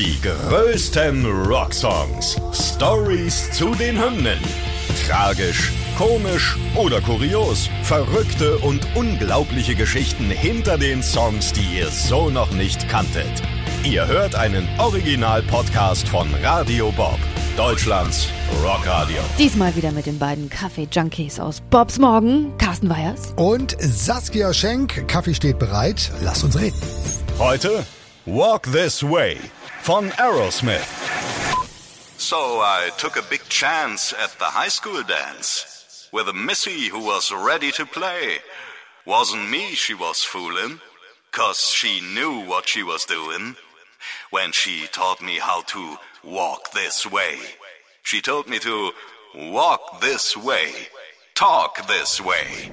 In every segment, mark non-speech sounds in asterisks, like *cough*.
Die größten Rocksongs. Stories zu den Hymnen. Tragisch, komisch oder kurios. Verrückte und unglaubliche Geschichten hinter den Songs, die ihr so noch nicht kanntet. Ihr hört einen Original-Podcast von Radio Bob, Deutschlands Rockradio. Diesmal wieder mit den beiden Kaffee-Junkies aus Bobs Morgen, Carsten Weyers. Und Saskia Schenk, Kaffee steht bereit. Lass uns reden. Heute Walk This Way von Aerosmith. So I took a big chance at the high school dance with a missy who was ready to play. Wasn't me she was fooling, cause she knew what she was doing when she taught me how to walk this way. She told me to walk this way, talk this way.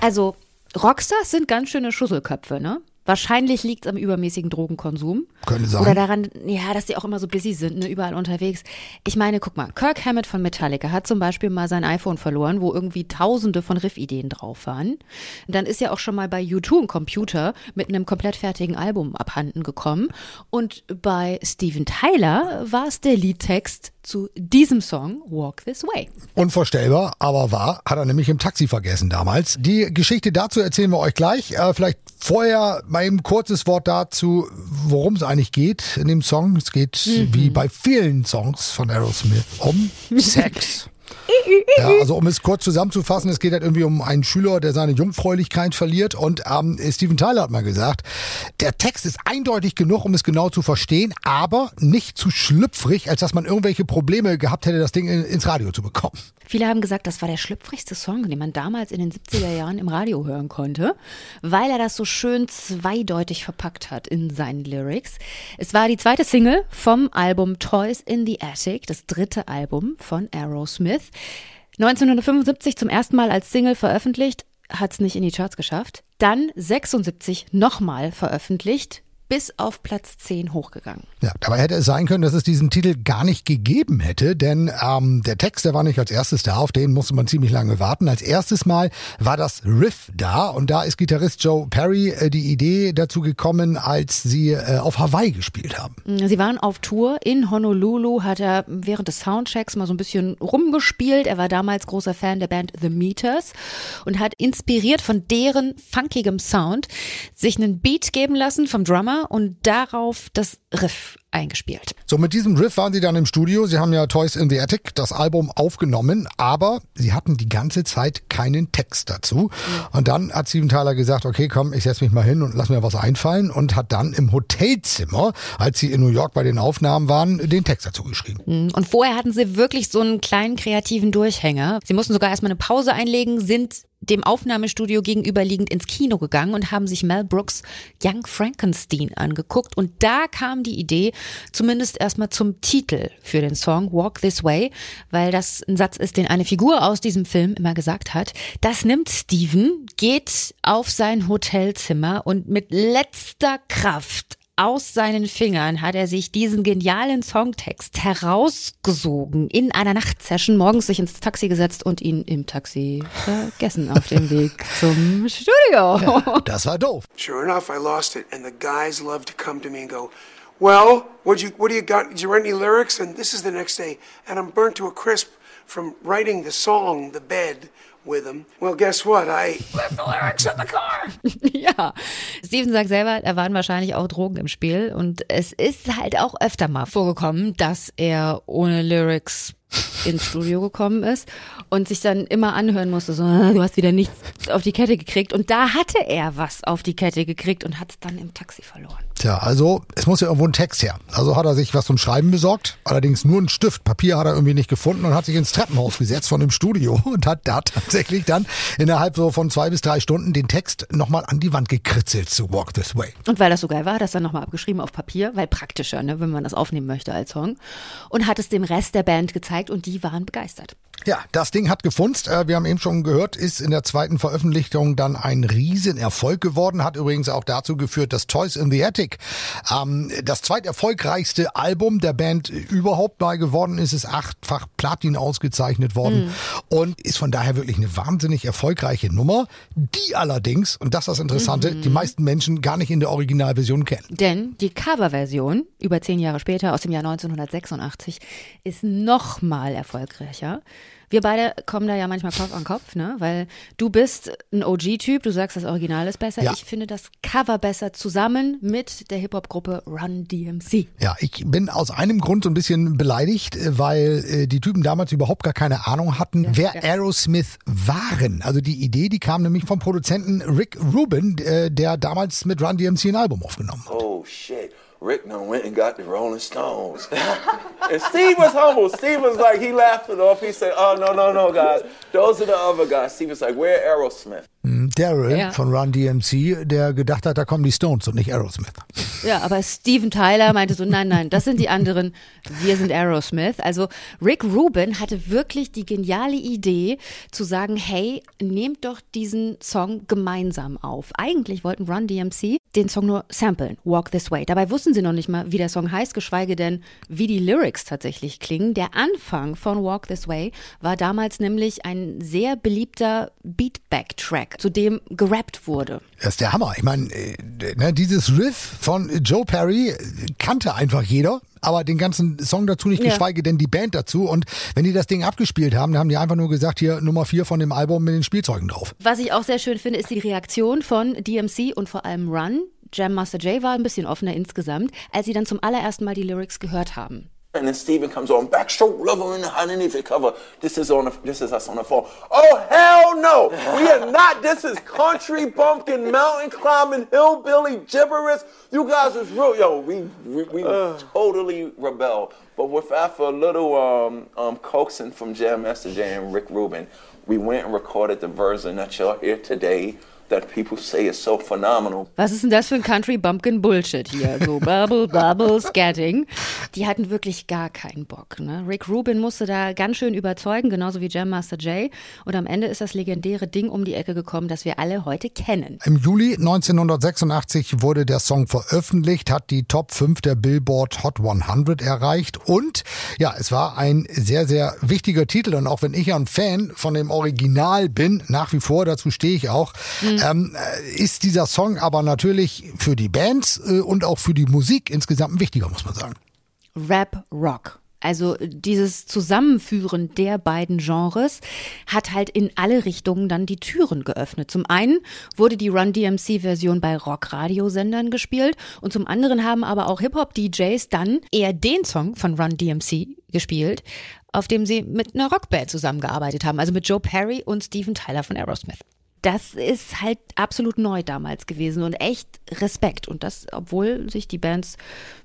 Also, Rockstars sind ganz schöne Schusselköpfe, ne? Wahrscheinlich liegt es am übermäßigen Drogenkonsum. Könnte sein. Oder daran, ja, dass die auch immer so busy sind, ne, überall unterwegs. Ich meine, guck mal, Kirk Hammett von Metallica hat zum Beispiel mal sein iPhone verloren, wo irgendwie tausende von Riff-Ideen drauf waren. Dann ist ja auch schon mal bei U2 ein Computer mit einem komplett fertigen Album abhanden gekommen. Und bei Steven Tyler war es der Liedtext zu diesem Song Walk This Way. Unvorstellbar, aber wahr. Hat er nämlich im Taxi vergessen damals. Die Geschichte dazu erzählen wir euch gleich. Äh, vielleicht vorher mal ein kurzes Wort dazu, worum es eigentlich geht in dem Song. Es geht wie bei vielen Songs von Aerosmith um *laughs* Sex. Ja, also um es kurz zusammenzufassen, es geht halt irgendwie um einen Schüler, der seine Jungfräulichkeit verliert und ähm, Steven Tyler hat mal gesagt, der Text ist eindeutig genug, um es genau zu verstehen, aber nicht zu schlüpfrig, als dass man irgendwelche Probleme gehabt hätte, das Ding in, ins Radio zu bekommen. Viele haben gesagt, das war der schlüpfrigste Song, den man damals in den 70er Jahren im Radio hören konnte, weil er das so schön zweideutig verpackt hat in seinen Lyrics. Es war die zweite Single vom Album Toys in the Attic, das dritte Album von Aerosmith. 1975 zum ersten Mal als Single veröffentlicht, hat es nicht in die Charts geschafft. Dann 76 nochmal veröffentlicht, bis auf Platz 10 hochgegangen. Ja, dabei hätte es sein können, dass es diesen Titel gar nicht gegeben hätte, denn ähm, der Text, der war nicht als erstes da, auf den musste man ziemlich lange warten. Als erstes Mal war das Riff da und da ist Gitarrist Joe Perry äh, die Idee dazu gekommen, als sie äh, auf Hawaii gespielt haben. Sie waren auf Tour in Honolulu, hat er während des Soundchecks mal so ein bisschen rumgespielt. Er war damals großer Fan der Band The Meters und hat inspiriert von deren funkigem Sound sich einen Beat geben lassen vom Drummer und darauf das Riff eingespielt. So, mit diesem Riff waren sie dann im Studio. Sie haben ja Toys in the Attic, das Album aufgenommen, aber sie hatten die ganze Zeit keinen Text dazu. Und dann hat Steven Tyler gesagt, okay, komm, ich setz mich mal hin und lass mir was einfallen und hat dann im Hotelzimmer, als sie in New York bei den Aufnahmen waren, den Text dazu geschrieben. Und vorher hatten sie wirklich so einen kleinen kreativen Durchhänger. Sie mussten sogar erstmal eine Pause einlegen, sind dem Aufnahmestudio gegenüberliegend ins Kino gegangen und haben sich Mel Brooks Young Frankenstein angeguckt. Und da kam die Idee, zumindest erstmal zum Titel für den Song Walk This Way, weil das ein Satz ist, den eine Figur aus diesem Film immer gesagt hat. Das nimmt Steven, geht auf sein Hotelzimmer und mit letzter Kraft aus seinen Fingern hat er sich diesen genialen Songtext herausgesogen in einer Nachtsession, morgens sich ins Taxi gesetzt und ihn im Taxi vergessen auf dem *laughs* Weg zum Studio. Das war doof. Sure enough, I lost it, and the guys love to come to me and go, "Well, what you what do you got? Did you write any lyrics?" And this is the next day, and I'm burnt to a crisp from writing the song, "The Bed." With them. Well, guess what? I left the lyrics in the car. *laughs* ja. Steven sagt selber, da waren wahrscheinlich auch Drogen im Spiel und es ist halt auch öfter mal vorgekommen, dass er ohne Lyrics ins Studio gekommen ist und sich dann immer anhören musste, so, "Ah, *laughs* du hast wieder nichts auf die Kette gekriegt. Und da hatte er was auf die Kette gekriegt und hat es dann im Taxi verloren. Tja, also es muss ja irgendwo ein Text her. Also hat er sich was zum Schreiben besorgt, allerdings nur einen Stift. Papier hat er irgendwie nicht gefunden und hat sich ins Treppenhaus gesetzt von dem Studio *laughs* und hat da tatsächlich dann innerhalb so von zwei bis drei Stunden den Text nochmal an die Wand gekritzelt zu Walk This Way. Und weil das so geil war, hat er das dann nochmal abgeschrieben auf Papier, weil praktischer, ne, wenn man das aufnehmen möchte als Song. Und hat es dem Rest der Band gezeigt und die waren begeistert. Ja, das Ding hat gefunzt. Äh, wir haben eben schon gehört, ist in der zweiten Veröffentlichung dann ein Riesenerfolg geworden. Hat übrigens auch dazu geführt, dass Toys in the Attic ähm, das zweiterfolgreichste Album der Band überhaupt mal geworden ist. Ist achtfach Platin ausgezeichnet worden mhm. und ist von daher wirklich eine wahnsinnig erfolgreiche Nummer, die allerdings, und das ist das Interessante, mhm. die meisten Menschen gar nicht in der Originalversion kennen. Denn die Coverversion, über zehn Jahre später, aus dem Jahr 1986, ist noch mal erfolgreicher. Wir beide kommen da ja manchmal Kopf an Kopf, ne? Weil du bist ein OG-Typ, du sagst, das Original ist besser. Ja. Ich finde das Cover besser zusammen mit der Hip-Hop-Gruppe Run DMC. Ja, ich bin aus einem Grund so ein bisschen beleidigt, weil äh, die Typen damals überhaupt gar keine Ahnung hatten, ja, wer ja. Aerosmith waren. Also die Idee, die kam nämlich vom Produzenten Rick Rubin, äh, der damals mit Run DMC ein Album aufgenommen hat. Oh shit. Rick done went and got the Rolling Stones. *laughs* and Steve was humble. Steve was like, he laughed it off. He said, oh, no, no, no, guys. Those are the other guys. Steve was like, where Aerosmith? Hm, Daryl ja. von Run DMC, der gedacht hat, da kommen die Stones und nicht Aerosmith. Ja, aber Steven Tyler meinte so, nein, nein, das sind die anderen, wir sind Aerosmith. Also Rick Rubin hatte wirklich die geniale Idee zu sagen, hey, nehmt doch diesen Song gemeinsam auf. Eigentlich wollten Run DMC den Song nur samplen, Walk This Way. Dabei wussten sie noch nicht mal, wie der Song heißt, geschweige denn, wie die Lyrics tatsächlich klingen. Der Anfang von Walk This Way war damals nämlich ein sehr beliebter Beatback-Track zu dem gerappt wurde. Das ist der Hammer. Ich meine, äh, ne, dieses Riff von Joe Perry kannte einfach jeder aber den ganzen Song dazu nicht, ja. geschweige denn die Band dazu. Und wenn die das Ding abgespielt haben, dann haben die einfach nur gesagt, hier Nummer vier von dem Album mit den Spielzeugen drauf. Was ich auch sehr schön finde, ist die Reaktion von DMC und vor allem Run. Jam Master Jay war ein bisschen offener insgesamt, als sie dann zum allerersten Mal die Lyrics gehört haben. And then Stephen comes on, backstroke lover in the underneath it cover. This is on the, this is us on the phone. Oh hell no! We are not. This is country bumpkin, mountain climbing, hillbilly gibberish. You guys is real, yo. We we, we uh. totally rebel. But with after a little um, um, coaxing from Jam Master Jay and Rick Rubin, we went and recorded the version that y'all hear today that people say is so phenomenal. Was ist denn das für ein Country Bumpkin Bullshit hier? So Bubble, Bubble, Scatting. Die hatten wirklich gar keinen Bock. Ne? Rick Rubin musste da ganz schön überzeugen, genauso wie Jam Master Jay. Und am Ende ist das legendäre Ding um die Ecke gekommen, das wir alle heute kennen. Im Juli 1986 wurde der Song veröffentlicht, hat die Top 5 der Billboard Hot 100 erreicht und ja, es war ein sehr, sehr wichtiger Titel und auch wenn ich ja ein Fan von dem Original bin, nach wie vor, dazu stehe ich auch, mhm ähm, äh, ist dieser Song aber natürlich für die Bands äh, und auch für die Musik insgesamt wichtiger, muss man sagen. Rap Rock. Also dieses Zusammenführen der beiden Genres hat halt in alle Richtungen dann die Türen geöffnet. Zum einen wurde die Run DMC Version bei Rock-Radiosendern gespielt und zum anderen haben aber auch Hip-Hop-DJs dann eher den Song von Run DMC gespielt, auf dem sie mit einer Rockband zusammengearbeitet haben, also mit Joe Perry und Steven Tyler von Aerosmith das ist halt absolut neu damals gewesen und echt Respekt. Und das, obwohl sich die Bands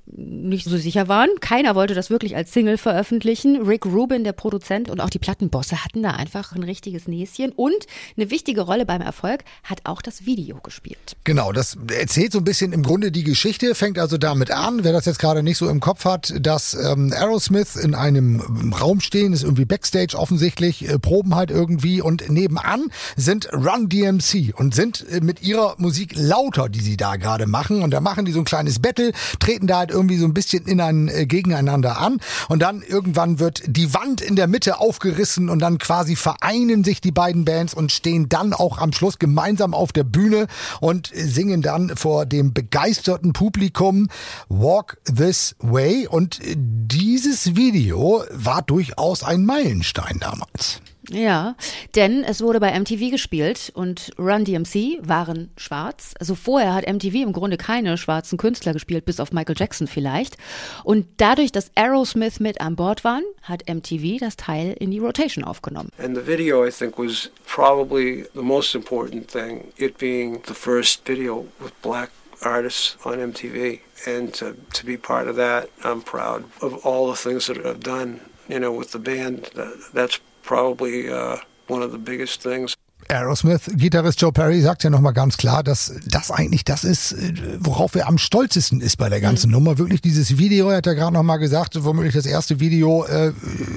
nicht so sicher waren. Keiner wollte das wirklich als Single veröffentlichen. Rick Rubin, der Produzent und auch die Plattenbosse hatten da einfach ein richtiges Näschen. Und eine wichtige Rolle beim Erfolg hat auch das Video gespielt. Genau, das erzählt so ein bisschen im Grunde die Geschichte, fängt also damit an, wer das jetzt gerade nicht so im Kopf hat, dass ähm, Aerosmith in einem Raum stehen, ist irgendwie Backstage offensichtlich, äh, proben halt irgendwie und nebenan sind Run DMC und sind äh, mit ihrer Musik lauter, die sie da gerade machen. Und da machen die so ein kleines Battle, treten da halt irgendwie so ein bisschen in ein, äh, gegeneinander an. Und dann irgendwann wird die Wand in der Mitte aufgerissen und dann quasi vereinen sich die beiden Bands und stehen dann auch am Schluss gemeinsam auf der Bühne und singen dann vor dem begeisterten Publikum Walk This Way. Und dieses Video war durchaus ein Meilenstein damals. Ja, denn es wurde bei MTV gespielt und Run DMC waren schwarz. Also vorher hat MTV im Grunde keine schwarzen Künstler gespielt, bis auf Michael Jackson vielleicht. Und dadurch, dass Aerosmith mit an Bord waren, hat MTV das Teil in die Rotation aufgenommen. And the video, I think, was probably the most important thing, it being the first video with black artists on MTV. And to, to be part of that, I'm proud of all the things that I've done, you know, with the band. That, that's probably uh, one of the biggest things. Aerosmith-Gitarrist Joe Perry sagt ja nochmal ganz klar, dass das eigentlich das ist, äh, worauf er am stolzesten ist bei der ganzen mhm. Nummer. Wirklich dieses Video, er hat ja gerade nochmal gesagt, womöglich das erste Video, äh,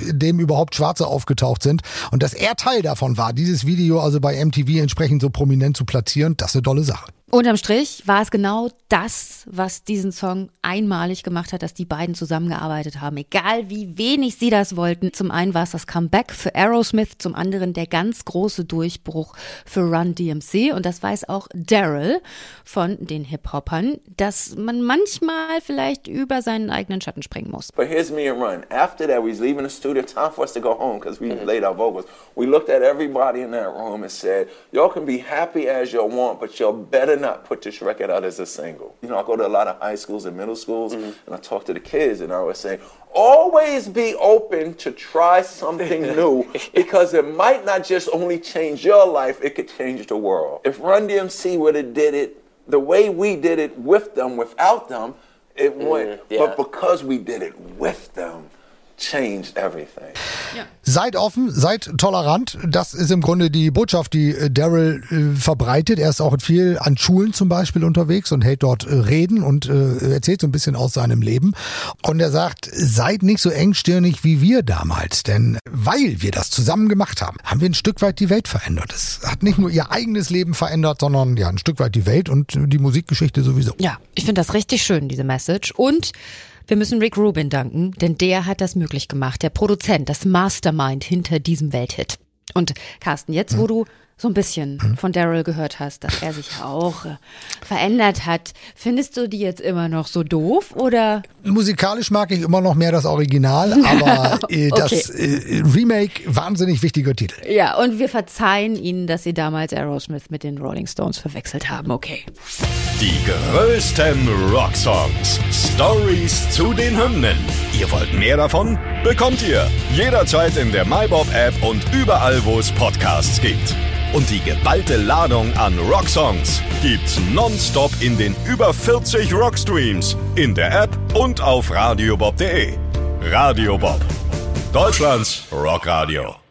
in dem überhaupt Schwarze aufgetaucht sind. Und dass er Teil davon war, dieses Video also bei MTV entsprechend so prominent zu platzieren, das ist eine tolle Sache. Unterm Strich war es genau das, was diesen Song einmalig gemacht hat, dass die beiden zusammengearbeitet haben. Egal wie wenig sie das wollten. Zum einen war es das Comeback für Aerosmith, zum anderen der ganz große Durchbruch für Run DMC. Und das weiß auch Daryl von den Hip-Hoppern, dass man manchmal vielleicht über seinen eigenen Schatten springen muss. But here's me and Run. After that, we was leaving the studio. Time for us to go home because we mm -hmm. laid our vocals. We looked at everybody in that room and said, y'all can be happy as you want, but y'all better not put this record out as a single. You know, I go to a lot of high schools and middle schools, mm-hmm. and I talk to the kids, and I always say, always be open to try something *laughs* new because it might not just only change your life, it could change the world. If Run DMC would have did it the way we did it with them, without them, it mm, went. Yeah. But because we did it with them, changed everything. Ja. Seid offen, seid tolerant. Das ist im Grunde die Botschaft, die äh, Daryl äh, verbreitet. Er ist auch viel an Schulen zum Beispiel unterwegs und hält dort äh, Reden und äh, erzählt so ein bisschen aus seinem Leben. Und er sagt, seid nicht so engstirnig wie wir damals, denn weil wir das zusammen gemacht haben, haben wir ein Stück weit die Welt verändert. Es hat nicht nur ihr eigenes Leben verändert, sondern ja ein Stück weit die Welt und die Musikgeschichte sowieso. Ja, ich finde das richtig schön, diese Message. Und wir müssen Rick Rubin danken, denn der hat das möglich gemacht. Der Produzent, das Mastermind hinter diesem Welthit. Und Carsten, jetzt wo hm. du so ein bisschen hm. von Daryl gehört hast, dass er sich auch äh, verändert hat. Findest du die jetzt immer noch so doof oder? Musikalisch mag ich immer noch mehr das Original, aber *laughs* äh, okay. das äh, Remake wahnsinnig wichtiger Titel. Ja, und wir verzeihen ihnen, dass sie damals Aerosmith mit den Rolling Stones verwechselt haben. Okay. Die größten Rocksongs. Stories zu den Hymnen. Ihr wollt mehr davon? Bekommt ihr jederzeit in der MyBob App und überall, wo es Podcasts gibt. Und die geballte Ladung an Rocksongs gibt's nonstop in den über 40 Rockstreams, in der App und auf radiobob.de. Radio Bob. Deutschlands Rockradio.